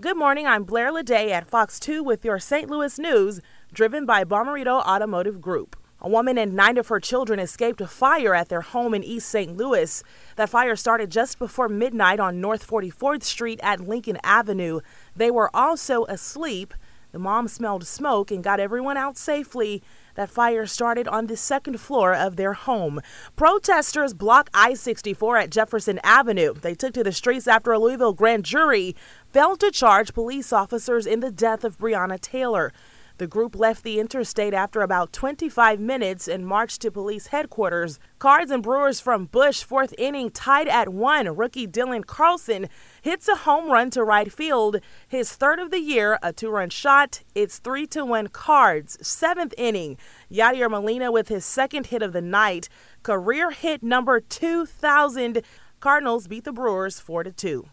Good morning. I'm Blair Lede at Fox 2 with your St. Louis news, driven by Bomarito Automotive Group. A woman and nine of her children escaped a fire at their home in East St. Louis. That fire started just before midnight on North 44th Street at Lincoln Avenue. They were also asleep. The mom smelled smoke and got everyone out safely. That fire started on the second floor of their home. Protesters block I 64 at Jefferson Avenue. They took to the streets after a Louisville grand jury failed to charge police officers in the death of Breonna Taylor. The group left the interstate after about 25 minutes and marched to police headquarters. Cards and Brewers from Busch, fourth inning, tied at one. Rookie Dylan Carlson hits a home run to right field, his third of the year, a two run shot. It's 3 to 1 Cards. Seventh inning, Yadier Molina with his second hit of the night, career hit number 2,000. Cardinals beat the Brewers 4 to 2.